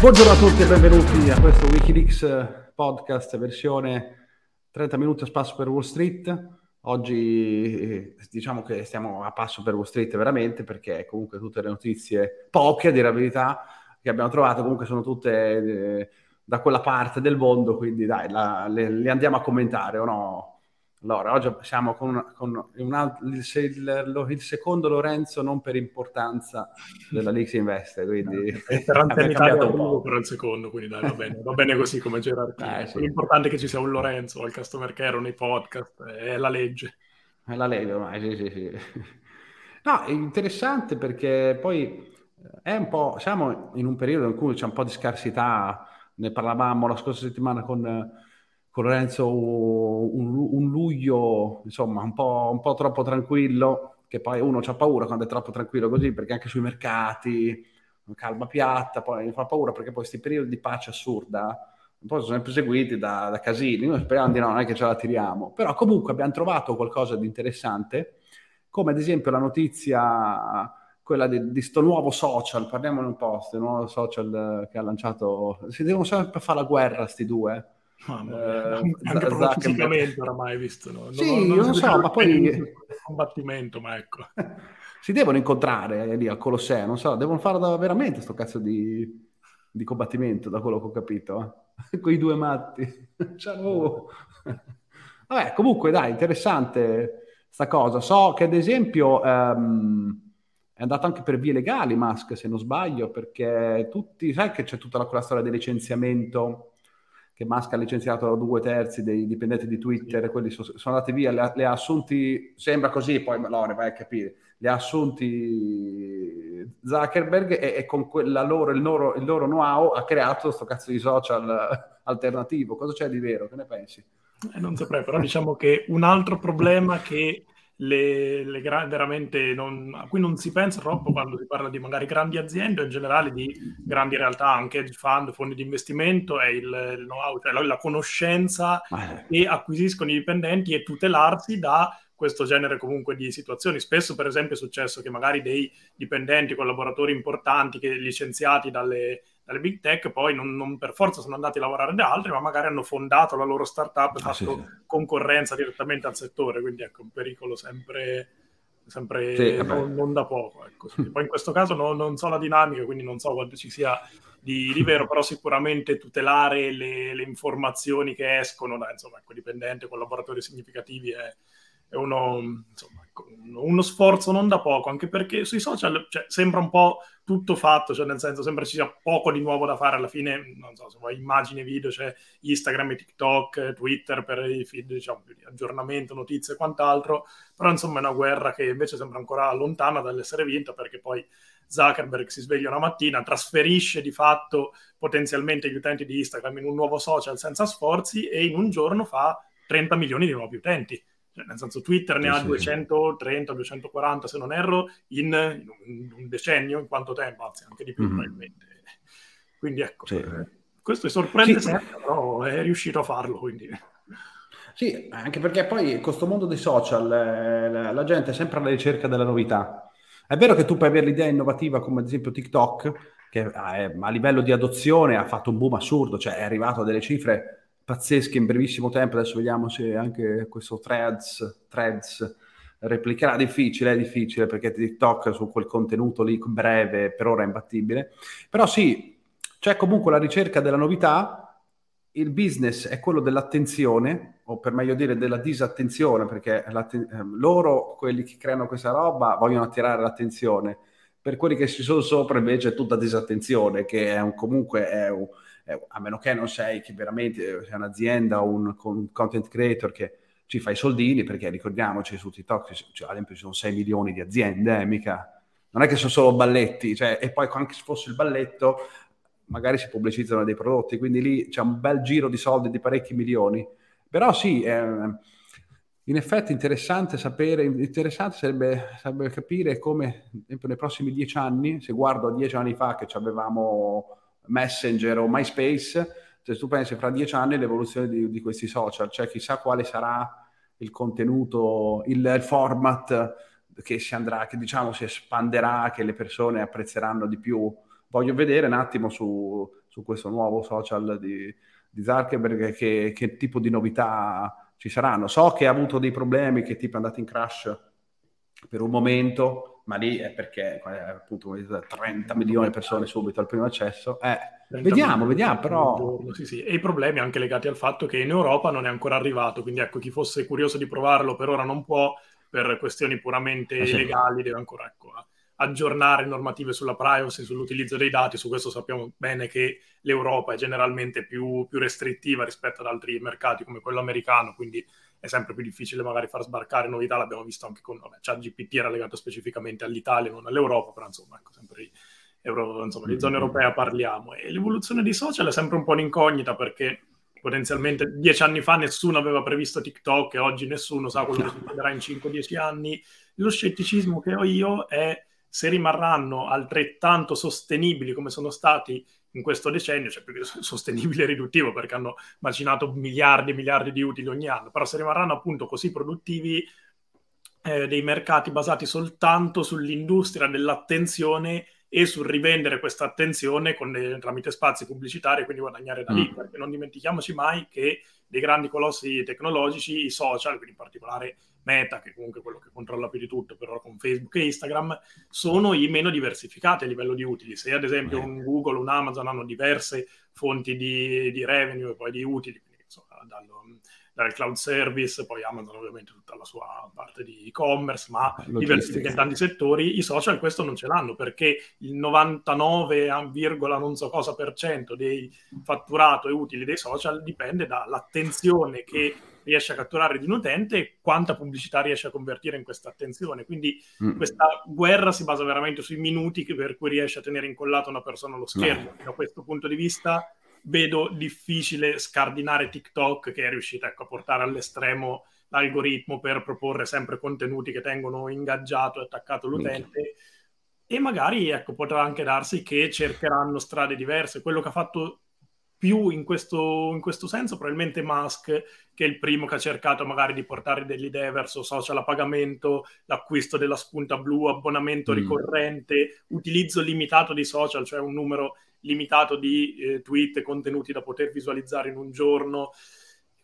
Buongiorno a tutti e benvenuti a questo Wikileaks podcast versione 30 minuti a spasso per Wall Street. Oggi eh, diciamo che stiamo a passo per Wall Street veramente perché comunque tutte le notizie, poche a dire la verità, che abbiamo trovato comunque sono tutte eh, da quella parte del mondo, quindi dai, la, le, le, andiamo a commentare o no? Allora, oggi siamo con, con un, il, il, il, secondo Lorenzo non per importanza della Lix Investe, quindi per cambiato un po'. per il secondo, quindi dai, va bene, va bene così come gerarchia. Eh, sì. L'importante è che ci sia un Lorenzo al customer care nei podcast, è la legge. È la legge ormai, sì, sì, sì. No, è interessante perché poi è un po', siamo in un periodo in cui c'è un po' di scarsità, ne parlavamo la scorsa settimana con con Lorenzo un, un, luglio insomma un po', un po', troppo tranquillo che poi uno ha paura quando è troppo tranquillo così perché anche sui mercati calma piatta poi fa paura perché poi questi periodi di pace assurda un po' sono sempre seguiti da, da casini. Noi speriamo di no, non è che ce la tiriamo. Però comunque abbiamo trovato qualcosa di interessante come ad esempio la notizia quella di, di sto nuovo social, parliamone un po', questo nuovo social che ha lanciato, si devono sempre fare la guerra sti due, Mamma eh, anche proprio fisicamente oramai visto no? sì, non, non, non so, ma poi combattimento ma ecco si devono incontrare lì al Colosseo non so, devono fare veramente sto cazzo di, di combattimento da quello che ho capito eh? quei due matti Ciao. vabbè comunque dai interessante sta cosa so che ad esempio um, è andato anche per vie legali Musk se non sbaglio perché tutti sai che c'è tutta la, quella storia del licenziamento che Musk ha licenziato due terzi dei dipendenti di Twitter, quelli so, sono andati via, le ha, le ha, assunti, sembra così, poi Lore vai a capire, li ha assunti Zuckerberg e, e con loro, il, loro, il, loro, know-how ha creato questo cazzo di social alternativo. Cosa c'è di vero? Che ne pensi? Eh, non saprei, però diciamo che un altro problema che le, le gra- veramente non, a cui non si pensa troppo quando si parla di magari grandi aziende o in generale di grandi realtà, anche di fund, fondi di investimento, è il, il know-how, cioè la, la conoscenza che acquisiscono i dipendenti e tutelarsi da questo genere comunque di situazioni. Spesso, per esempio, è successo che magari dei dipendenti, collaboratori importanti, che licenziati dalle, dalle big tech, poi non, non, per forza sono andati a lavorare da altri, ma magari hanno fondato la loro startup e ah, fatto sì, sì. concorrenza direttamente al settore. Quindi ecco, un pericolo sempre, sempre sì, non, non, da poco. Ecco. Poi in questo caso no, non so la dinamica, quindi non so quanto ci sia di, di vero, però sicuramente tutelare le, le, informazioni che escono da insomma, ecco, dipendenti, collaboratori significativi è è uno, insomma, uno, sforzo non da poco, anche perché sui social cioè, sembra un po' tutto fatto, cioè nel senso sembra ci sia poco di nuovo da fare, alla fine, non so, se vuoi immagini, video, c'è Instagram e TikTok, Twitter per i feed, diciamo, di aggiornamento, notizie e quant'altro, però insomma è una guerra che invece sembra ancora lontana dall'essere vinta, perché poi Zuckerberg si sveglia una mattina, trasferisce di fatto potenzialmente gli utenti di Instagram in un nuovo social senza sforzi e in un giorno fa 30 milioni di nuovi utenti cioè, nel senso Twitter ne ha 230, 240 se non erro, in, in, un decennio, in quanto tempo, anzi anche di più mm-hmm. probabilmente. Quindi ecco, sì. questo sorprende sì. sempre, però è riuscito a farlo. Quindi. Sì, anche perché poi in questo mondo dei social eh, la, la gente è sempre alla ricerca della novità. È vero che tu puoi avere l'idea innovativa come ad esempio TikTok, che eh, a livello di adozione ha fatto un boom assurdo, cioè è arrivato a delle cifre pazzesche in brevissimo tempo. Adesso vediamo se anche questo threads, threads replicherà. Difficile, è difficile perché TikTok su quel contenuto lì breve per ora è imbattibile. Però sì, c'è comunque la ricerca della novità. Il business è quello dell'attenzione, o per meglio dire della disattenzione, perché ehm, loro, quelli che creano questa roba, vogliono attirare l'attenzione. Per quelli che ci sono sopra invece è tutta disattenzione, che è un, comunque è un, eh, a meno che non sei che veramente eh, sei un'azienda o un, content creator che ci fa i soldini, perché ricordiamoci su TikTok, cioè, ad esempio ci sono 6 milioni di aziende, eh, mica, non è che sono solo balletti, cioè, e poi anche se fosse il balletto magari si pubblicizzano dei prodotti, quindi lì c'è un bel giro di soldi di parecchi milioni. Però sì, eh, in effetti interessante sapere, interessante sarebbe, sarebbe capire come nei prossimi dieci anni, se guardo a dieci anni fa che avevamo Messenger o MySpace, se tu pensi fra dieci anni l'evoluzione di, di questi social, cioè chissà quale sarà il contenuto, il, il format che si andrà, che diciamo si espanderà, che le persone apprezzeranno di più. Voglio vedere un attimo su, su su questo nuovo social di, di Zuckerberg, che, che tipo di novità ci saranno. So che ha avuto dei problemi, che tipo è andato in crash per un momento, ma lì è perché appunto 30 milioni di persone subito al primo accesso. Eh, vediamo, vediamo, però... Sì, sì. E i problemi anche legati al fatto che in Europa non è ancora arrivato, quindi ecco, chi fosse curioso di provarlo per ora non può, per questioni puramente ah, sì. legali deve ancora ecco, aggiornare normative sulla privacy, sull'utilizzo dei dati, su questo sappiamo bene che l'Europa è generalmente più, più restrittiva rispetto ad altri mercati come quello americano, quindi è sempre più difficile magari far sbarcare novità, l'abbiamo visto anche con vabbè, ChatGPT era legato specificamente all'Italia, non all'Europa, però insomma, ecco, sempre Euro, insomma, di zona europea parliamo. E l'evoluzione dei social è sempre un po' un'incognita perché potenzialmente dieci anni fa nessuno aveva previsto TikTok e oggi nessuno sa quello che succederà in 5-10 anni. Lo scetticismo che ho io è se rimarranno altrettanto sostenibili come sono stati in questo decennio, cioè più che sostenibile e riduttivo perché hanno macinato miliardi e miliardi di utili ogni anno, però se rimarranno appunto così produttivi eh, dei mercati basati soltanto sull'industria dell'attenzione e sul rivendere questa attenzione con le, tramite spazi pubblicitari e quindi guadagnare da lì, mm. perché non dimentichiamoci mai che dei grandi colossi tecnologici, i social, quindi in particolare Meta, che è comunque quello che controlla più di tutto, però con Facebook e Instagram, sono i meno diversificati a livello di utili. Se ad esempio un Google, un Amazon hanno diverse fonti di, di revenue e poi di utili, quindi insomma, dallo, dal cloud service, poi Amazon ovviamente tutta la sua parte di e-commerce, ma diversifica in tanti settori, i social questo non ce l'hanno perché il 99, non so cosa per cento dei fatturato e utili dei social dipende dall'attenzione che riesce a catturare di un utente e quanta pubblicità riesce a convertire in questa attenzione. Quindi mm. questa guerra si basa veramente sui minuti per cui riesce a tenere incollata una persona allo schermo. No. Da questo punto di vista vedo difficile scardinare TikTok che è riuscita ecco, a portare all'estremo l'algoritmo per proporre sempre contenuti che tengono ingaggiato e attaccato l'utente. E magari ecco, potrà anche darsi che cercheranno strade diverse. Quello che ha fatto più in questo, in questo, senso probabilmente Musk che è il primo che ha cercato magari di portare delle idee verso social a pagamento, l'acquisto della spunta blu, abbonamento mm. ricorrente, utilizzo limitato di social, cioè un numero limitato di eh, tweet e contenuti da poter visualizzare in un giorno.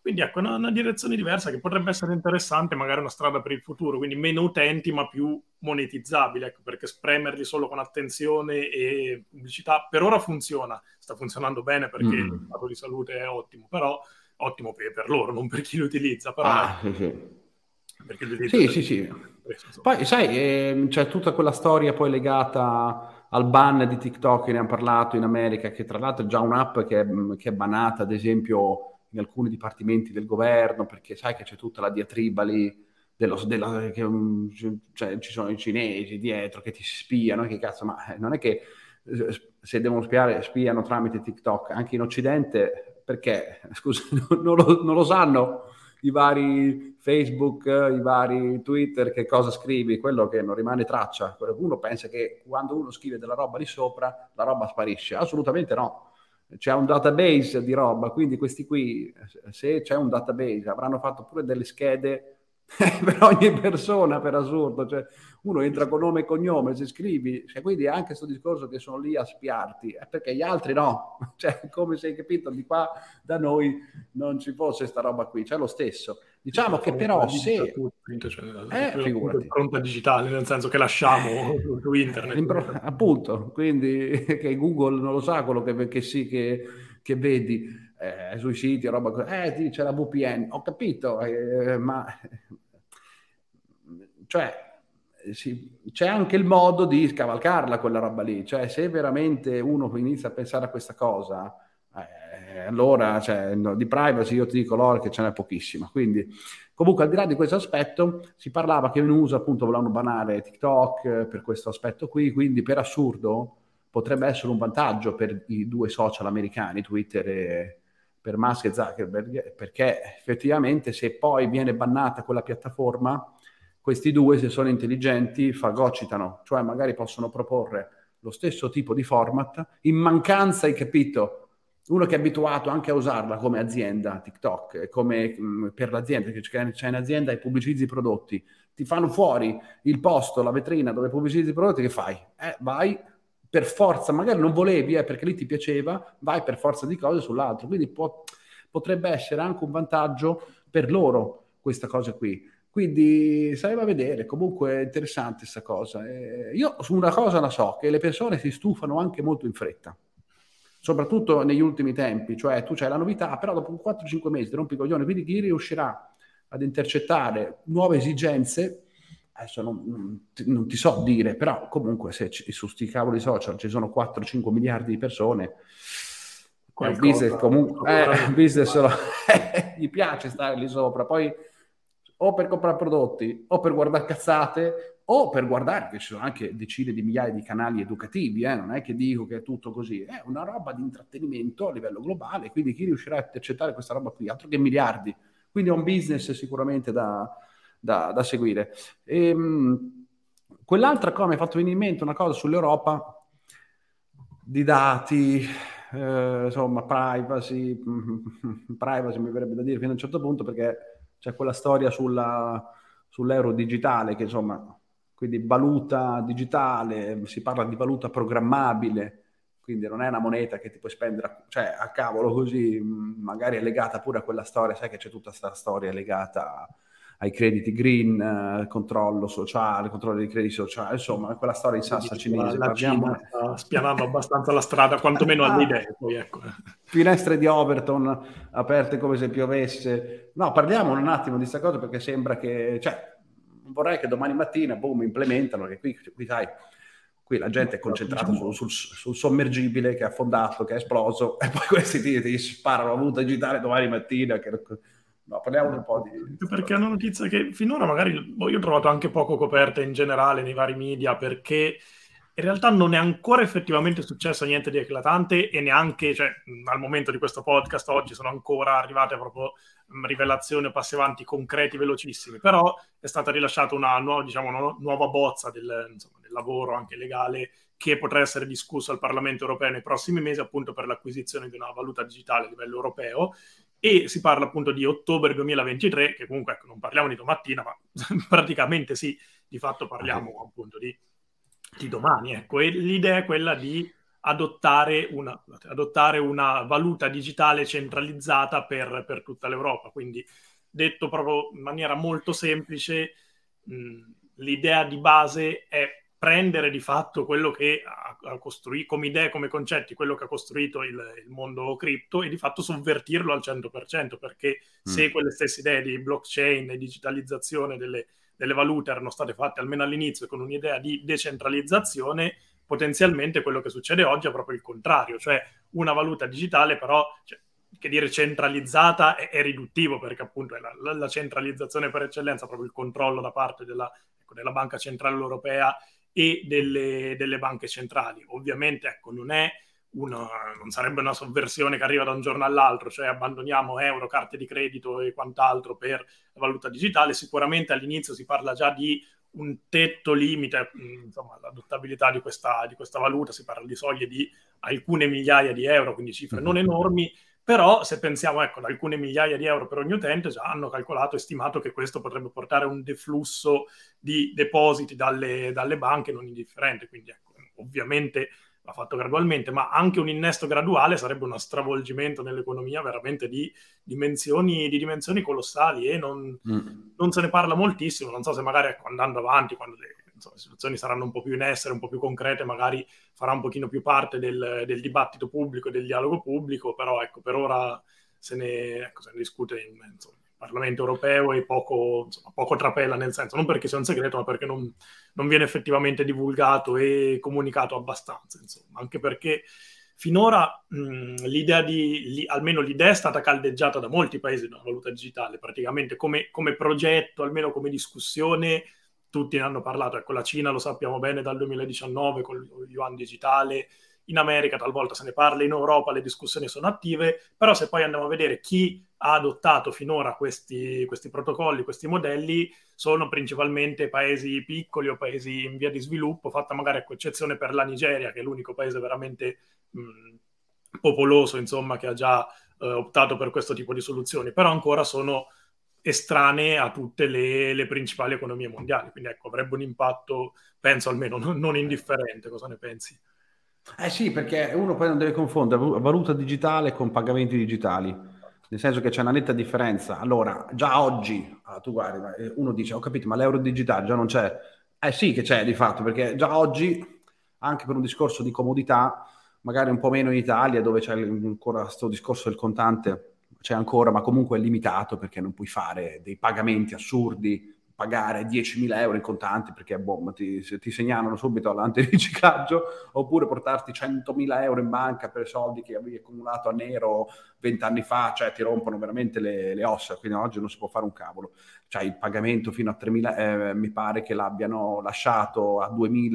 Quindi ecco, una, una, direzione diversa che potrebbe essere interessante, magari una strada per il futuro, quindi meno utenti ma più monetizzabile, ecco, perché spremerli solo con attenzione e pubblicità per ora funziona, sta funzionando bene perché mm. il stato di salute è ottimo, però ottimo per, per loro, non per chi lo utilizza, però... Ah, sì, sì. Perché sì, sì, sì. Poi sai, eh, c'è tutta quella storia poi legata al ban di TikTok, ne hanno parlato in America, che tra l'altro è già un'app che è, che è banata, ad esempio, in alcuni dipartimenti del governo, perché sai che c'è tutta la diatriba lì, dello, della, che, um, cioè, ci sono i cinesi dietro che ti spiano, che cazzo, ma eh, non è che eh, se devono spiare, spiano tramite TikTok, anche in Occidente, perché, scusa, non lo, non lo sanno i vari Facebook, i vari Twitter, che cosa scrivi, quello che non rimane traccia. Uno pensa che quando uno scrive della roba lì sopra, la roba sparisce. Assolutamente no. C'è un database di roba, quindi questi qui, se c'è un database, avranno fatto pure delle schede per ogni persona, per assurdo. Cioè, uno entra con nome e cognome, se scrivi, cioè, quindi anche questo discorso che sono lì a spiarti, è perché gli altri no, cioè, come è capito, di qua da noi non ci fosse sta roba qui, c'è lo stesso. Diciamo che però se... Tutto, cioè, eh, figurati. Pronta digitale, nel senso che lasciamo su internet. Appunto, quindi che Google non lo sa quello che, che sì, che, che vedi eh, sui siti, roba eh, c'è la VPN, ho capito, eh, ma... Cioè, sì, c'è anche il modo di scavalcarla quella roba lì, cioè se veramente uno inizia a pensare a questa cosa, eh, allora cioè, no, di privacy io ti dico loro che ce n'è pochissima, quindi comunque al di là di questo aspetto si parlava che in USA appunto volevano banare TikTok eh, per questo aspetto qui, quindi per assurdo potrebbe essere un vantaggio per i due social americani, Twitter e per Musk e Zuckerberg, perché effettivamente se poi viene bannata quella piattaforma questi due, se sono intelligenti, fagocitano, cioè magari possono proporre lo stesso tipo di format in mancanza, hai capito? Uno che è abituato anche a usarla come azienda, TikTok, come mh, mm, per l'azienda, che c'è un'azienda e pubblicizzi i prodotti, ti fanno fuori il posto, la vetrina dove pubblicizzi i prodotti, che fai? Eh, vai, per forza, magari non volevi, eh, perché lì ti piaceva, vai per forza di cose sull'altro. Quindi può, potrebbe essere anche un vantaggio per loro questa cosa qui. Quindi sarebbe a vedere, comunque è interessante questa cosa. Eh, io su una cosa la so, che le persone si stufano anche molto in fretta, soprattutto negli ultimi tempi, cioè tu c'hai la novità, però dopo 4-5 mesi ti rompi i coglioni, quindi chi riuscirà ad intercettare nuove esigenze adesso non, non, ti, so dire, però comunque se ci, su sti cavoli social ci sono 4-5 miliardi di persone, il business comunque, eh, business lo, gli piace stare lì sopra, poi o per comprare prodotti, o per guardare cazzate, o per guardare, che ci sono anche decine di migliaia di canali educativi, eh? non è che dico che è tutto così, è una roba di intrattenimento a livello globale, quindi chi riuscirà a intercettare questa roba qui, altro che miliardi, quindi è un business sicuramente da, da, da seguire. E, ehm, quell'altra cosa mi ha fatto venire in mente una cosa sull'Europa di dati, eh, insomma, privacy, privacy mi verrebbe da dire fino a un certo punto perché c'è quella storia sulla, sull'euro digitale che insomma, quindi valuta digitale, si parla di valuta programmabile, quindi non è una moneta che ti puoi spendere, cioè a cavolo così, magari è legata pure a quella storia, sai che c'è tutta questa storia legata a ai crediti green, eh, controllo sociale, controllo dei crediti sociali, insomma, quella storia in salsa cinese. La. Cina sta spianando abbastanza la strada, quantomeno alle idee. Poi, ecco. Finestre di Overton aperte come se piovesse. No, parliamo un attimo di questa cosa perché sembra che, cioè, vorrei che domani mattina, boom, implementano, che qui, qui sai, qui la gente è concentrata sul, sul, sul, sommergibile che è affondato, che è esploso, e poi questi ti, ti sparano la valuta digitale domani mattina. Che No, parliamo un po' di... Perché è una notizia che finora magari boh, io ho trovato anche poco coperta in generale nei vari media perché in realtà non è ancora effettivamente successo niente di eclatante e neanche, cioè, al momento di questo podcast oggi sono ancora arrivate proprio rivelazioni o passi avanti concreti velocissimi, però è stata rilasciata una, nuova, diciamo, una nuova bozza del, insomma, del lavoro anche legale che potrà essere discusso al Parlamento europeo nei prossimi mesi appunto per l'acquisizione di una valuta digitale a livello europeo e si parla appunto di ottobre 2023, che comunque ecco, non parliamo di domattina, ma praticamente sì, di fatto parliamo appunto di, di domani. Ecco. E l'idea è quella di adottare una, adottare una valuta digitale centralizzata per, per, tutta l'Europa. Quindi, detto proprio in maniera molto semplice, mh, l'idea di base è prendere di fatto quello che ha, ha costruito come idee, come concetti, quello che ha costruito il, il, mondo cripto e di fatto sovvertirlo al 100%, perché mm. se quelle stesse idee di blockchain e digitalizzazione delle, delle valute erano state fatte almeno all'inizio con un'idea di decentralizzazione, potenzialmente quello che succede oggi è proprio il contrario, cioè una valuta digitale però... Cioè, che dire centralizzata è, è, riduttivo perché appunto è la, la, la, centralizzazione per eccellenza, proprio il controllo da parte della, ecco, della Banca Centrale Europea e delle, delle banche centrali. Ovviamente ecco, non, una, non sarebbe una sovversione che arriva da un giorno all'altro, cioè abbandoniamo euro, carte di credito e quant'altro per la valuta digitale. Sicuramente all'inizio si parla già di un tetto limite, insomma, l'adottabilità di questa, di questa valuta, si parla di soglie di alcune migliaia di euro, quindi cifre non mm-hmm. enormi, però se pensiamo ecco, ad alcune migliaia di euro per ogni utente, già hanno calcolato e stimato che questo potrebbe portare a un deflusso di depositi dalle, dalle banche non indifferente. Quindi ecco, ovviamente va fatto gradualmente, ma anche un innesto graduale sarebbe uno stravolgimento nell'economia veramente di dimensioni, di dimensioni colossali e non, mm. non, se ne parla moltissimo. Non so se magari ecco, andando avanti, quando le, insomma, le situazioni saranno un po' più in essere, un po' più concrete, magari farà un pochino più parte del, del dibattito pubblico del dialogo pubblico, però ecco, per ora se ne, ecco, se ne discute in insomma, Parlamento europeo e poco, insomma, poco trapela nel senso, non perché sia un segreto, ma perché non, non viene effettivamente divulgato e comunicato abbastanza, insomma, anche perché finora mh, l'idea di, li, almeno l'idea è stata caldeggiata da molti paesi della valuta digitale, praticamente come, come progetto, almeno come discussione, tutti ne hanno parlato. Ecco, la Cina lo sappiamo bene dal 2019 con il yuan digitale, in America talvolta se ne parla, in Europa le discussioni sono attive, però se poi andiamo a vedere chi ha adottato finora questi, questi protocolli, questi modelli, sono principalmente paesi piccoli o paesi in via di sviluppo, fatta magari ecco, eccezione per la Nigeria, che è l'unico paese veramente mh, popoloso, insomma, che ha già eh, optato per questo tipo di soluzioni, però ancora sono estranee a tutte le, le, principali economie mondiali. Quindi ecco, avrebbe un impatto, penso almeno, non, non indifferente. Cosa ne pensi? Eh sì, perché uno poi non deve confondere valuta digitale con pagamenti digitali, nel senso che c'è una netta differenza. Allora, già oggi, ah, tu guardi, eh, uno dice, ho capito, ma l'euro digitale già non c'è. Eh sì che c'è di fatto, perché già oggi, anche per un discorso di comodità, magari un po' meno in Italia, dove c'è ancora questo discorso del contante, c'è ancora, ma comunque è limitato perché non puoi fare dei pagamenti assurdi pagare 10.000 euro in contanti perché boh, ti, ti, segnalano subito all'antiriciclaggio oppure portarti 100.000 euro in banca per soldi che avevi accumulato a nero 20 anni fa, cioè ti rompono veramente le, le ossa, quindi oggi non si può fare un cavolo. Cioè il pagamento fino a 3.000, eh, mi pare che l'abbiano lasciato a 2.000,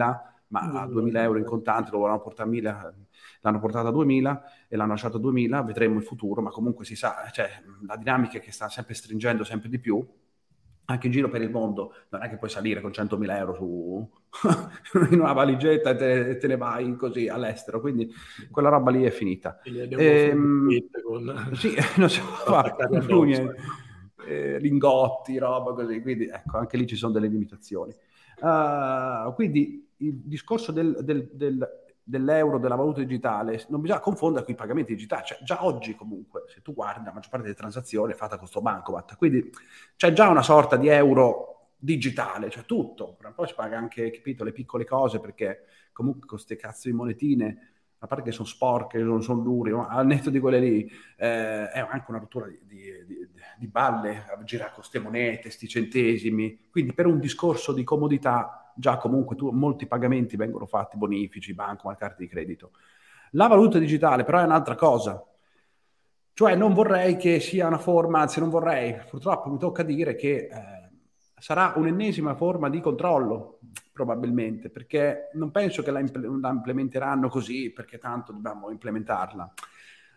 ma a 2.000 euro in contanti lo volevano portare a 1.000, l'hanno portato a 2.000 e l'hanno lasciato a 2.000, vedremo il futuro, ma comunque si sa, cioè, la dinamica è che sta sempre stringendo sempre di più anche in giro per il mondo, non è che puoi salire con 100.000 euro su, in una valigetta e te, te, ne vai così all'estero, quindi quella roba lì è finita. Ehm, con... Sì, non si può fare eh, lingotti, roba così, quindi ecco, anche lì ci sono delle limitazioni. Uh, quindi il discorso del, del, del dell'euro, della valuta digitale, non bisogna confondere con i pagamenti digitali. Cioè, già oggi comunque, se tu guardi, la maggior parte delle transazioni è fatta con questo bancomat. Quindi c'è già una sorta di euro digitale, cioè tutto. Poi si paga anche, capito, le piccole cose, perché comunque con queste cazzo di monetine, a parte che sono sporche, non sono duri, ma al netto di quelle lì, eh, è anche una rottura di, di, di, di balle, girare con queste monete, questi centesimi. Quindi per un discorso di comodità già comunque tu, molti pagamenti vengono fatti, bonifici, banco, carte di credito. La valuta digitale però è un'altra cosa, cioè non vorrei che sia una forma, anzi non vorrei, purtroppo mi tocca dire che eh, sarà un'ennesima forma di controllo, probabilmente, perché non penso che la, impl- la implementeranno così, perché tanto dobbiamo implementarla.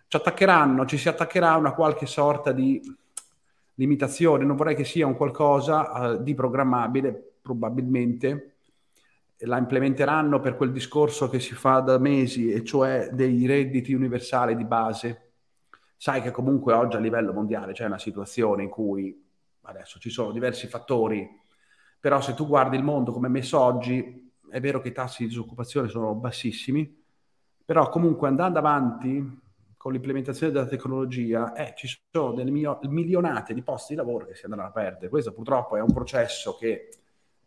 Ci attaccheranno, ci si attaccherà a una qualche sorta di limitazione, non vorrei che sia un qualcosa uh, di programmabile, probabilmente, la implementeranno per quel discorso che si fa da mesi, e cioè dei redditi universali di base. Sai che comunque oggi a livello mondiale c'è una situazione in cui adesso ci sono diversi fattori, però se tu guardi il mondo come è messo oggi, è vero che i tassi di disoccupazione sono bassissimi, però comunque andando avanti con l'implementazione della tecnologia, eh, ci sono delle milionate di posti di lavoro che si andranno a perdere. Questo purtroppo è un processo che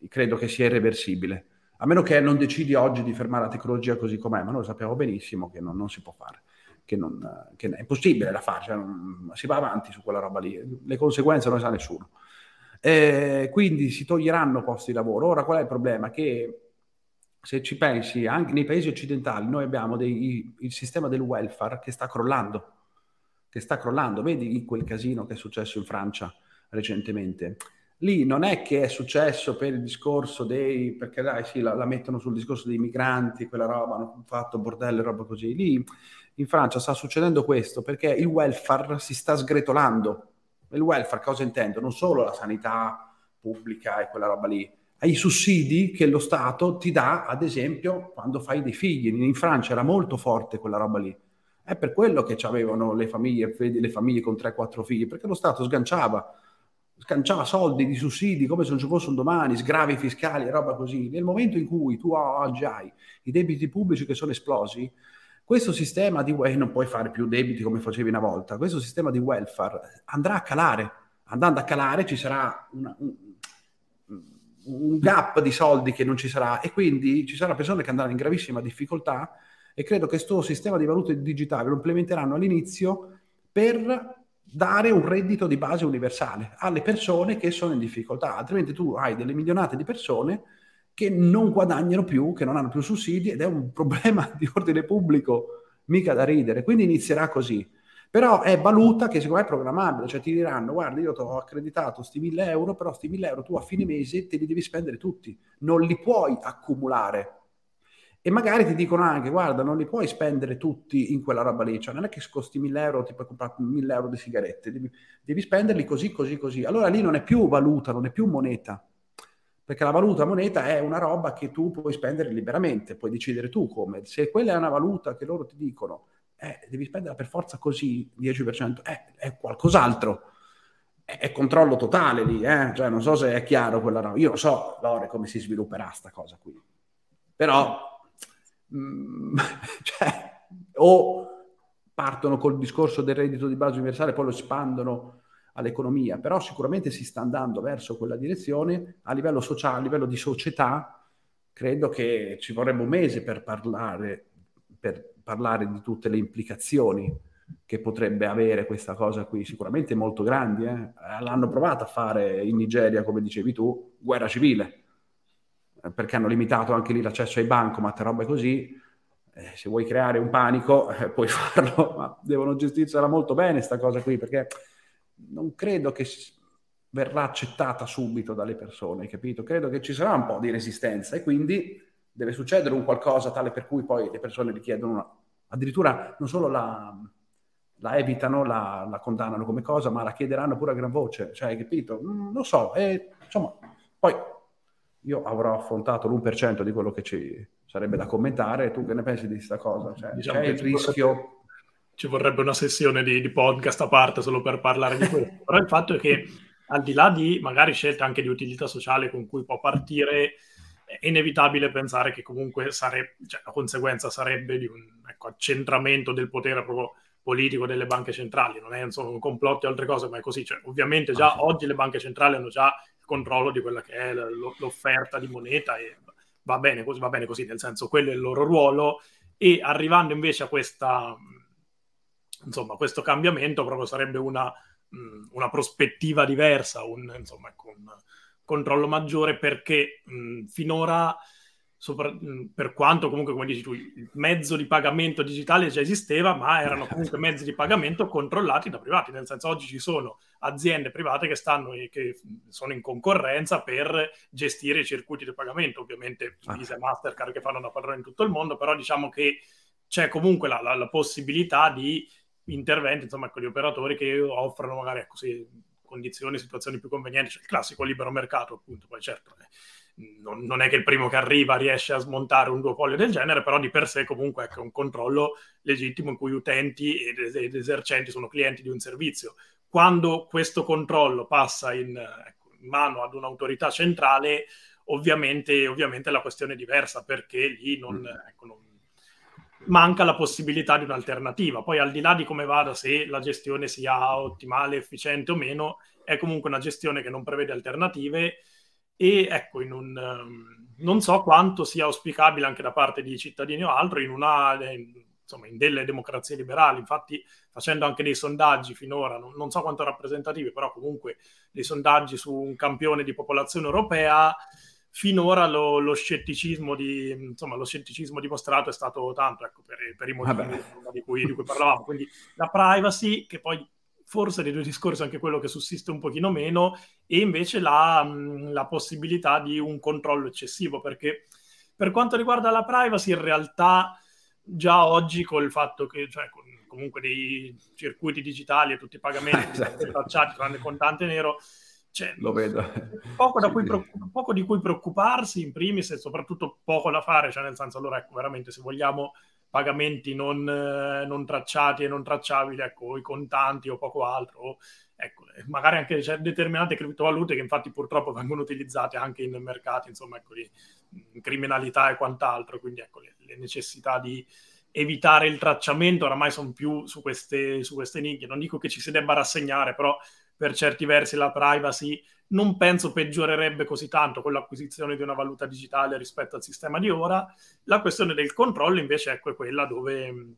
credo che sia irreversibile a meno che non decidi oggi di fermare la tecnologia così com'è, ma noi sappiamo benissimo che non, non si può fare, che, non, che, è impossibile da fare, cioè non, si va avanti su quella roba lì, le conseguenze non le sa nessuno. Eh, quindi si toglieranno posti di lavoro. Ora qual è il problema? Che se ci pensi, anche nei paesi occidentali noi abbiamo dei, il sistema del welfare che sta crollando, che sta crollando. Vedi quel casino che è successo in Francia recentemente? Lì non è che è successo per il discorso dei, perché dai sì, la, la mettono sul discorso dei migranti, quella roba, hanno fatto bordello e roba così. Lì in Francia sta succedendo questo perché il welfare si sta sgretolando. Il welfare cosa intendo? Non solo la sanità pubblica e quella roba lì, ai sussidi che lo Stato ti dà, ad esempio, quando fai dei figli. In Francia era molto forte quella roba lì. È per quello che avevano le famiglie, le famiglie con 3-4 figli, perché lo Stato sganciava scanciava soldi di sussidi come se non ci fosse un domani, sgravi fiscali e roba così. Nel momento in cui tu oggi hai i debiti pubblici che sono esplosi, questo sistema di welfare, non puoi fare più debiti come facevi una volta, questo sistema di welfare andrà a calare. Andando a calare ci sarà una, un, un gap di soldi che non ci sarà e quindi ci saranno persone che andranno in gravissima difficoltà e credo che questo sistema di valute digitali lo implementeranno all'inizio per dare un reddito di base universale alle persone che sono in difficoltà, altrimenti tu hai delle milionate di persone che non guadagnano più, che non hanno più sussidi ed è un problema di ordine pubblico mica da ridere, quindi inizierà così. Però è valuta che secondo me è programmabile, cioè ti diranno guarda io ti ho accreditato questi 1000 euro, però questi 1000 euro tu a fine mese te li devi spendere tutti, non li puoi accumulare e magari ti dicono anche, guarda, non li puoi spendere tutti in quella roba lì, cioè non è che costi 1000 euro, ti puoi comprare 1000 euro di sigarette, devi, devi, spenderli così, così, così. Allora lì non è più valuta, non è più moneta, perché la valuta moneta è una roba che tu puoi spendere liberamente, puoi decidere tu come. Se quella è una valuta che loro ti dicono, eh, devi spendere per forza così, 10%, eh, è qualcos'altro. È, è controllo totale lì, eh? cioè non so se è chiaro quella roba. Io non so, Lore, come si svilupperà sta cosa qui. Però mm, cioè, o partono col discorso del reddito di base universale, poi lo espandono all'economia, però sicuramente si sta andando verso quella direzione a livello sociale, a livello di società, credo che ci vorrebbe un mese per parlare, per parlare di tutte le implicazioni che potrebbe avere questa cosa qui, sicuramente molto grandi. Eh? L'hanno provato a fare in Nigeria, come dicevi tu, guerra civile, perché hanno limitato anche lì l'accesso ai bancomat robe così. Eh, se vuoi creare un panico, eh, puoi farlo, ma devono gestirsela molto bene sta cosa qui, perché non credo che verrà accettata subito dalle persone, capito? Credo che ci sarà un po' di resistenza e quindi deve succedere un qualcosa tale per cui poi le persone richiedono una... addirittura non solo la, la evitano, la, la, condannano come cosa, ma la chiederanno pure a gran voce, cioè, capito? Non lo so, e, insomma, poi io avrò affrontato l'1% di quello che ci sarebbe da commentare, tu che ne pensi di questa cosa? Cioè, diciamo c'è il rischio ci vorrebbe una sessione di, di, podcast a parte solo per parlare di questo. Però il fatto è che al di là di magari scelte anche di utilità sociale con cui può partire, è inevitabile pensare che comunque sarebbe, cioè, la conseguenza sarebbe di un ecco, accentramento del potere proprio politico delle banche centrali. Non è insomma, un complotto e altre cose, ma è così. Cioè, ovviamente già ah, sì. oggi le banche centrali hanno già controllo di quella che è l'offerta di moneta e va bene così, va bene così nel senso quello è il loro ruolo. E arrivando invece a questa insomma, questo cambiamento proprio sarebbe una, una prospettiva diversa, un, insomma, ecco, un controllo maggiore perché mh, finora, sopra, mh, per quanto comunque, come dici tu, il mezzo di pagamento digitale già esisteva, ma erano comunque mezzi di pagamento controllati da privati, nel senso oggi ci sono aziende private che, stanno, che sono in concorrenza per gestire i circuiti di pagamento, ovviamente ah. Visa e Mastercard che fanno una padrona in tutto il mondo, però diciamo che c'è comunque la, la, la possibilità di interventi, insomma, con gli operatori che offrono magari così ecco, condizioni, situazioni più convenienti, cioè il classico libero mercato, appunto, poi certo. Eh, non, non, è che il primo che arriva riesce a smontare un duopolio del genere, però di per sé comunque ecco, è un controllo legittimo in cui utenti ed, ed esercenti sono clienti di un servizio. Quando questo controllo passa in, ecco, in mano ad un'autorità centrale, ovviamente, ovviamente la questione è diversa perché lì non, mm. ecco, non manca la possibilità di un'alternativa. Poi al di là di come vada, se la gestione sia ottimale, efficiente o meno, è comunque una gestione che non prevede alternative e ecco, in un, um, non so quanto sia auspicabile anche da parte di cittadini o altro in una... In, insomma, in delle democrazie liberali, infatti facendo anche dei sondaggi finora, non, non so quanto rappresentativi, però comunque dei sondaggi su un campione di popolazione europea, finora lo, lo, scetticismo di, insomma, lo scetticismo dimostrato è stato tanto ecco, per, per, i motivi di cui, di cui, parlavamo. Quindi la privacy, che poi forse dei due discorsi anche quello che sussiste un pochino meno, e invece la, la possibilità di un controllo eccessivo, perché per quanto riguarda la privacy, in realtà già oggi col fatto che, cioè, con, comunque dei circuiti digitali e tutti i pagamenti tracciati tranne contante nero, cioè, Lo vedo. Poco, sì. cui, poco, di cui preoccuparsi in primis e soprattutto poco da fare, cioè nel senso allora ecco veramente se vogliamo pagamenti non, eh, non tracciati e non tracciabili, ecco, i contanti o poco altro, ecco, eh, magari anche cioè, determinate criptovalute che infatti purtroppo vengono utilizzate anche in mercati, insomma, ecco, di criminalità e quant'altro, quindi ecco, le, le necessità di evitare il tracciamento oramai sono più su queste, su queste nicchie. Non dico che ci si debba rassegnare, però per certi versi la privacy non penso peggiorerebbe così tanto con l'acquisizione di una valuta digitale rispetto al sistema di ora. La questione del controllo invece ecco, è quella dove,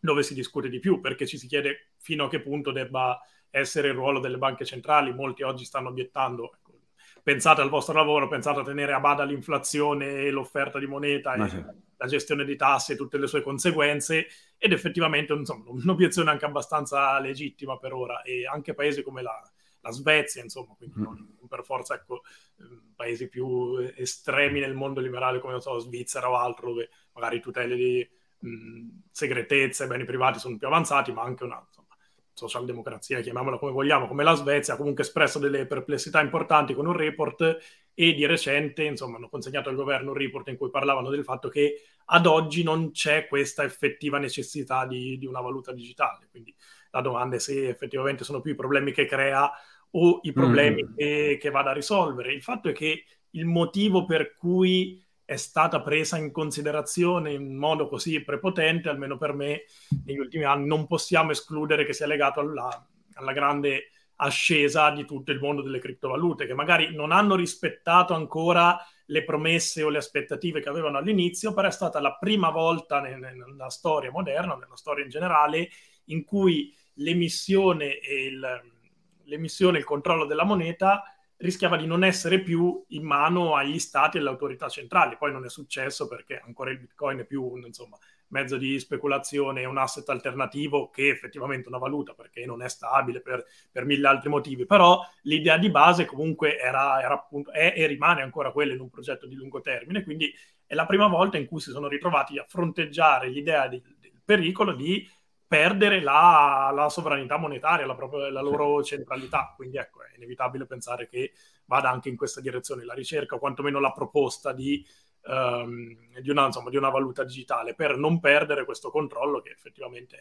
dove si discute di più, perché ci si chiede fino a che punto debba essere il ruolo delle banche centrali. Molti oggi stanno obiettando, ecco, pensate al vostro lavoro, pensate a tenere a bada l'inflazione e l'offerta di moneta e sì. la gestione di tasse e tutte le sue conseguenze ed effettivamente insomma, un'obiezione anche abbastanza legittima per ora e anche paesi come la, la Svezia, insomma, quindi mm. non, per forza ecco, ehm, paesi più estremi nel mondo liberale come so, Svizzera o altro, dove magari tutele di mh, segretezza e beni privati sono più avanzati, ma anche una insomma, socialdemocrazia, chiamiamola come vogliamo, come la Svezia, ha comunque espresso delle perplessità importanti con un report e di recente insomma, hanno consegnato al governo un report in cui parlavano del fatto che ad oggi non c'è questa effettiva necessità di, di una valuta digitale. Quindi la domanda è se effettivamente sono più i problemi che crea o i problemi mm. che, che vada a risolvere. Il fatto è che il motivo per cui è stata presa in considerazione in modo così prepotente, almeno per me, negli ultimi anni, non possiamo escludere che sia legato alla, alla grande ascesa di tutto il mondo delle criptovalute, che magari non hanno rispettato ancora le promesse o le aspettative che avevano all'inizio, però è stata la prima volta nella storia moderna, nella storia in generale, in cui l'emissione e il, l'emissione e il controllo della moneta rischiava di non essere più in mano agli stati e alle autorità centrali. Poi non è successo perché ancora il bitcoin è più un insomma, mezzo di speculazione, un asset alternativo che effettivamente una valuta perché non è stabile per, per mille altri motivi. Però l'idea di base comunque era, era appunto, è e rimane ancora quella in un progetto di lungo termine. Quindi è la prima volta in cui si sono ritrovati a fronteggiare l'idea di, del pericolo di perdere la, la sovranità monetaria, la, propria, la loro centralità. Quindi ecco, è inevitabile pensare che vada anche in questa direzione la ricerca, o quantomeno la proposta di, um, di, una, insomma, di una, valuta digitale, per non perdere questo controllo che effettivamente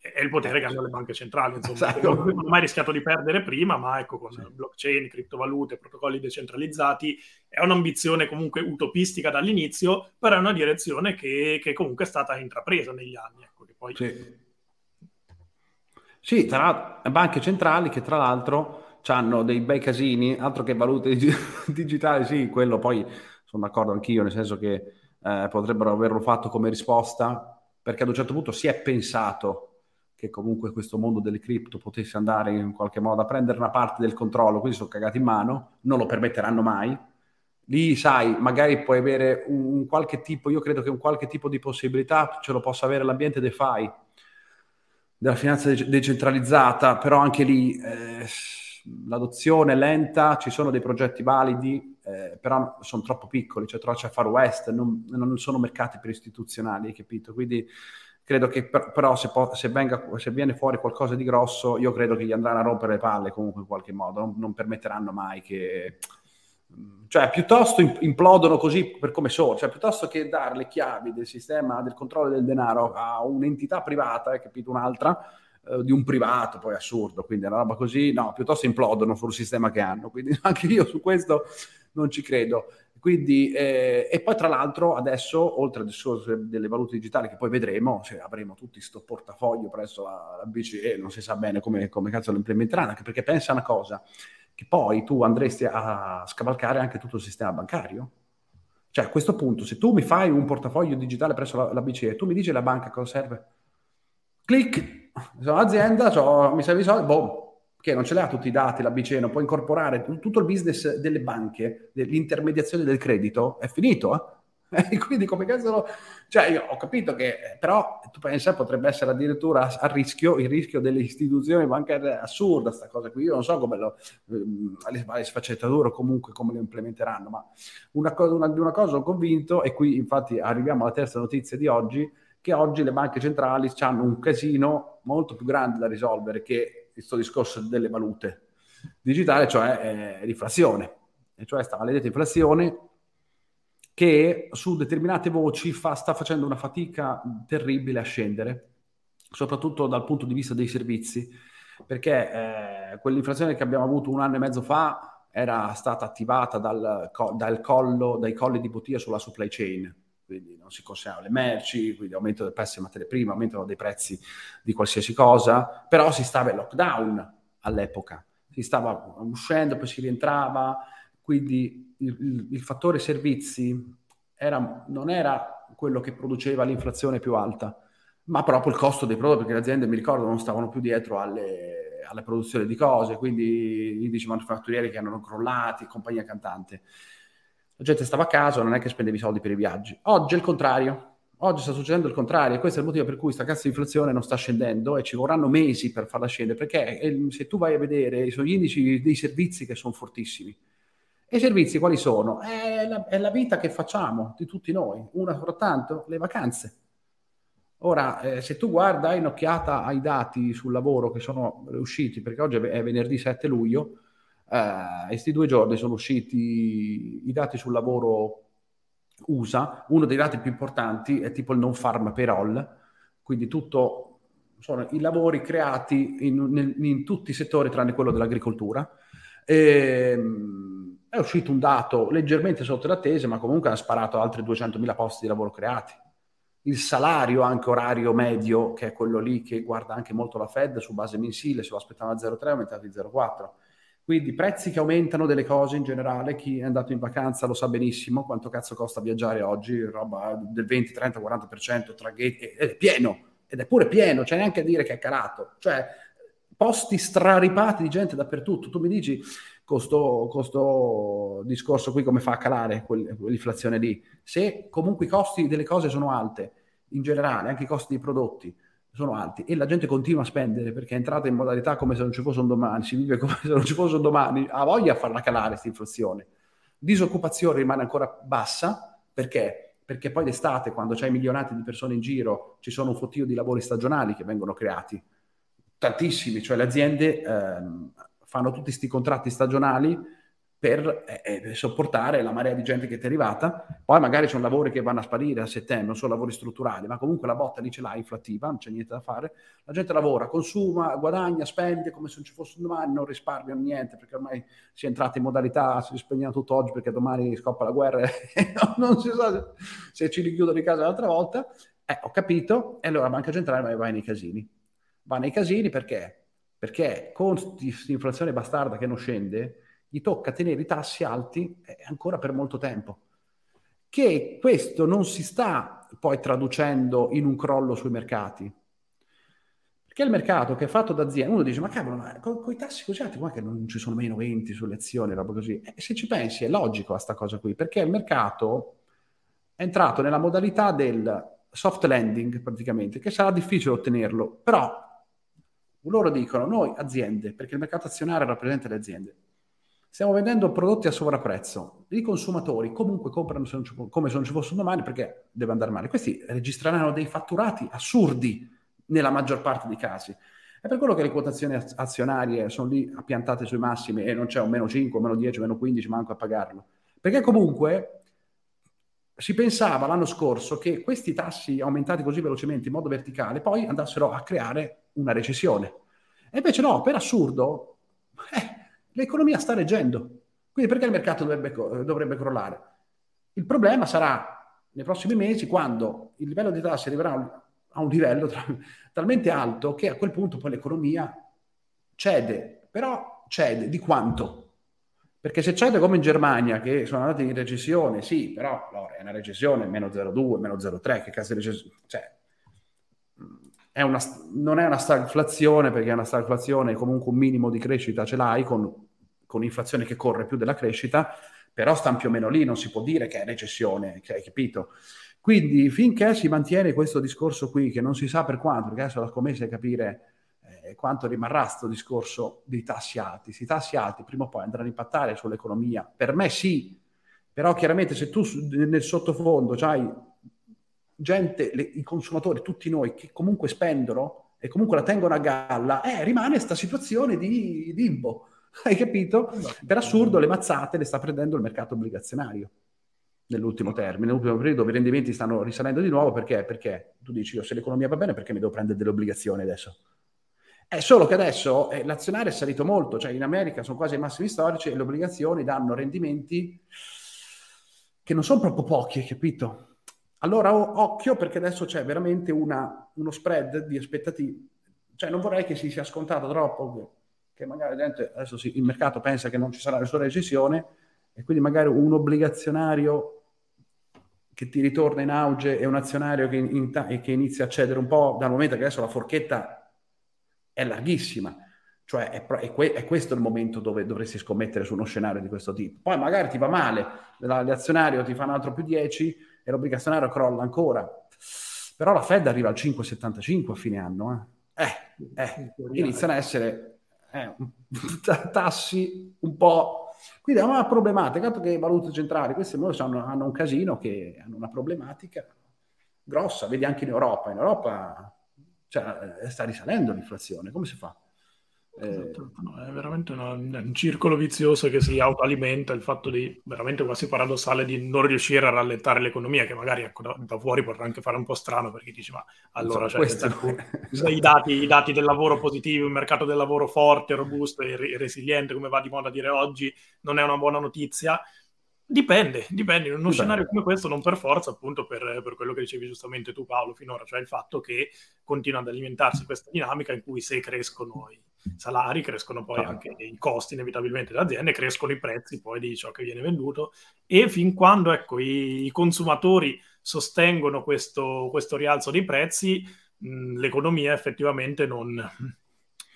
è, è il potere che hanno le banche centrali. Insomma, esatto. non hanno mai rischiato di perdere prima, ma ecco, con sì. blockchain, criptovalute, protocolli decentralizzati, è un'ambizione comunque utopistica dall'inizio, però è una direzione che, che comunque è stata intrapresa negli anni. Poi... Sì sì, tra banche centrali che tra l'altro hanno dei bei casini, altro che valute digitali, sì, quello poi sono d'accordo anch'io, nel senso che eh, potrebbero averlo fatto come risposta, perché ad un certo punto si è pensato che comunque questo mondo delle cripto potesse andare in qualche modo a prendere una parte del controllo, quindi sono cagati in mano, non lo permetteranno mai. Lì, sai, magari puoi avere un, un qualche tipo, io credo che un qualche tipo di possibilità ce lo possa avere l'ambiente DeFi, della finanza de- decentralizzata, però anche lì eh, l'adozione è lenta, ci sono dei progetti validi, eh, però sono troppo piccoli, cioè troppo c'è Far West, non, non, sono mercati per istituzionali, capito? Quindi credo che per, però se, po- se, venga, se, viene fuori qualcosa di grosso, io credo che gli andranno a rompere le palle comunque in qualche modo, non, non permetteranno mai che cioè piuttosto implodono così per come sono, cioè piuttosto che dare le chiavi del sistema del controllo del denaro a un'entità privata, hai capito, un'altra, eh, di un privato, poi assurdo, quindi è una roba così, no, piuttosto implodono sul sistema che hanno, quindi anche io su questo non ci credo. Quindi, eh, e poi tra l'altro adesso, oltre al discorso delle valute digitali che poi vedremo, cioè avremo tutti questo portafoglio presso la, la BCE, non si sa bene come, come cazzo lo implementeranno, anche perché pensa una cosa, che poi tu andresti a scavalcare anche tutto il sistema bancario. Cioè a questo punto, se tu mi fai un portafoglio digitale presso la, la BCE, tu mi dici la banca cosa serve? Clic, sono un'azienda, mi serve i soldi, boh, che non ce l'ha tutti i dati, la BCE non può incorporare tutto il business delle banche, dell'intermediazione del credito, è finito, eh? E quindi come cazzo... Cioè io ho capito che però tu pensi potrebbe essere addirittura a rischio, il rischio delle istituzioni bancarie, assurda sta cosa qui, io non so come lo, ehm, le varie sfaccettature o comunque come lo implementeranno, ma una cosa, una, una cosa ho convinto e qui infatti arriviamo alla terza notizia di oggi, che oggi le banche centrali hanno un casino molto più grande da risolvere che questo discorso delle valute digitali, cioè eh, l'inflazione, e cioè sta maledetta inflazione che su determinate voci fa, sta facendo una fatica terribile a scendere, soprattutto dal punto di vista dei servizi, perché eh, quell'inflazione che abbiamo avuto un anno e mezzo fa era stata attivata dal, dal collo, dai colli di bottiglia sulla supply chain, quindi non si consegnano le merci, quindi aumento del prezzo delle materie prime, aumentano dei prezzi di qualsiasi cosa, però si stava in lockdown all'epoca, si stava uscendo, poi si rientrava, quindi il, il, fattore servizi era, non era quello che produceva l'inflazione più alta, ma proprio il costo dei prodotti, perché le aziende, mi ricordo, non stavano più dietro alle, alla produzione di cose, quindi indici manufatturieri che erano crollati, compagnia cantante. La gente stava a casa, non è che spendevi soldi per i viaggi. Oggi è il contrario. Oggi sta succedendo il contrario e questo è il motivo per cui questa cassa di inflazione non sta scendendo e ci vorranno mesi per farla scendere, perché eh, se tu vai a vedere sono gli indici dei servizi che sono fortissimi e i servizi quali sono? È la, è la, vita che facciamo di tutti noi, una soltanto, le vacanze. Ora, eh, se tu guarda, hai un'occhiata ai dati sul lavoro che sono usciti, perché oggi è venerdì 7 luglio, eh, questi due giorni sono usciti i dati sul lavoro USA, uno dei dati più importanti è tipo il non farm payroll, quindi tutto sono i lavori creati in, in, in tutti i settori tranne quello dell'agricoltura. E, ehm, è uscito un dato leggermente sotto l'attesa, ma comunque ha sparato altri 200.000 posti di lavoro creati. Il salario anche orario medio, che è quello lì che guarda anche molto la Fed su base mensile, se lo aspettava a 0,3 è aumentato di 0,4. Quindi prezzi che aumentano delle cose in generale, chi è andato in vacanza lo sa benissimo quanto cazzo costa viaggiare oggi, roba del 20, 30, 40%, traghetti, è pieno, ed è pure pieno, c'è neanche a dire che è calato. Cioè, posti straripati di gente dappertutto. Tu mi dici, questo, discorso qui come fa a calare quell'inflazione lì? Se comunque i costi delle cose sono alte, in generale, anche i costi dei prodotti, sono alti e la gente continua a spendere perché è entrata in modalità come se non ci fosse un domani, si vive come se non ci fosse un domani, ha voglia a farla calare questa inflazione. Disoccupazione rimane ancora bassa perché? Perché poi d'estate, quando c'hai milionati di persone in giro, ci sono un fottio di lavori stagionali che vengono creati, tantissimi, cioè le aziende ehm, fanno tutti questi contratti stagionali per eh, eh, sopportare la marea di gente che ti è arrivata. Poi magari sono lavori che vanno a sparire a settembre, non sono lavori strutturali, ma comunque la botta lì ce l'ha inflattiva, non c'è niente da fare. La gente lavora, consuma, guadagna, spende come se non ci fosse un domani, non risparmia niente perché ormai si è entrata in modalità, si risparmia tutto oggi perché domani scoppa la guerra e non si sa se ci richiudono in casa l'altra volta. Eh, ho capito, e allora la banca centrale va nei casini. Va nei casini perché? Perché con questa inflazione bastarda che non scende, gli tocca tenere i tassi alti eh, ancora per molto tempo. Che questo non si sta poi traducendo in un crollo sui mercati. Perché il mercato che è fatto da aziende, uno dice, ma cavolo, ma con, con i tassi così alti, qua che non ci sono meno 20 sulle azioni, roba così. E se ci pensi è logico a sta cosa qui, perché il mercato è entrato nella modalità del soft landing praticamente, che sarà difficile ottenerlo, però loro dicono, noi aziende, perché il mercato azionario rappresenta le aziende, Stiamo vendendo prodotti a sovrapprezzo. I consumatori comunque comprano se ci, come se non ci fosse un domani perché deve andare male. Questi registreranno dei fatturati assurdi nella maggior parte dei casi. È per quello che le quotazioni azionarie sono lì appiantate sui massimi e non c'è un meno 5, un meno 10, un meno 15 manco a pagarlo. Perché comunque si pensava l'anno scorso che questi tassi aumentati così velocemente in modo verticale poi andassero a creare una recessione. E invece no, per assurdo, eh, l'economia sta reggendo. Quindi perché il mercato dovrebbe, dovrebbe crollare? Il problema sarà nei prossimi mesi quando il livello di tasse arriverà a un livello tra, talmente alto che a quel punto poi l'economia cede, però cede di quanto? Perché se cede come in Germania, che sono andati in recessione, sì, però no, è una recessione, meno 0,2, meno 0,3, che cazzo di recessione? Cioè, è una, non è una stagflazione, perché è una stagflazione, comunque un minimo di crescita ce l'hai con, con inflazione che corre più della crescita, però stanno più o meno lì, non si può dire che è recessione, hai capito? Quindi finché si mantiene questo discorso qui, che non si sa per quanto, perché adesso la scommessa è capire quanto rimarrà questo discorso dei tassi alti. Questi tassi alti prima o poi andranno a impattare sull'economia. Per me sì, però chiaramente se tu nel sottofondo hai gente, le, i consumatori, tutti noi, che comunque spendono e comunque la tengono a galla, eh, rimane questa situazione di limbo. Hai capito? Per assurdo le mazzate le sta prendendo il mercato obbligazionario nell'ultimo termine, nell'ultimo periodo i rendimenti stanno risalendo di nuovo perché? Perché tu dici io se l'economia va bene perché mi devo prendere delle obbligazioni adesso? È solo che adesso eh, l'azionario è salito molto, cioè in America sono quasi ai massimi storici e le obbligazioni danno rendimenti che non sono proprio pochi, capito? Allora occhio perché adesso c'è veramente una, uno spread di aspettative, cioè non vorrei che si sia scontato troppo, che magari gente, adesso sì, il mercato pensa che non ci sarà nessuna recessione e quindi magari un obbligazionario che ti ritorna in auge e un azionario che, in, che inizia a cedere un po' dal momento che adesso la forchetta è larghissima. Cioè è, è, que- è, questo il momento dove dovresti scommettere su uno scenario di questo tipo. Poi magari ti va male, l'azionario ti fa un altro più 10 e l'obbligazionario crolla ancora. Però la Fed arriva al 5,75 a fine anno. Eh. Eh, eh, iniziano a essere eh, tassi un po'... Quindi è una problematica, dato che valute centrali, queste hanno, hanno un casino che hanno una problematica grossa, vedi anche in Europa. In Europa cioè, sta risalendo l'inflazione, come si fa? Esatto. No, è veramente una, un circolo vizioso che si autoalimenta il fatto di veramente quasi paradossale di non riuscire a rallentare l'economia, che magari ecco, da, da, fuori potrà anche fare un po' strano perché dici, ma allora cioè, questo... i, dati, i, dati, del lavoro positivi, un mercato del lavoro forte, robusto e, re- resiliente, come va di moda a dire oggi, non è una buona notizia. Dipende, dipende. In uno dipende. scenario come questo, non per forza, appunto, per, per, quello che dicevi giustamente tu, Paolo, finora, cioè il fatto che continua ad alimentarsi questa dinamica in cui se crescono i salari, crescono poi anche i costi inevitabilmente delle aziende, crescono i prezzi poi di ciò che viene venduto e fin quando ecco, i, i consumatori sostengono questo, questo, rialzo dei prezzi, mh, l'economia effettivamente non,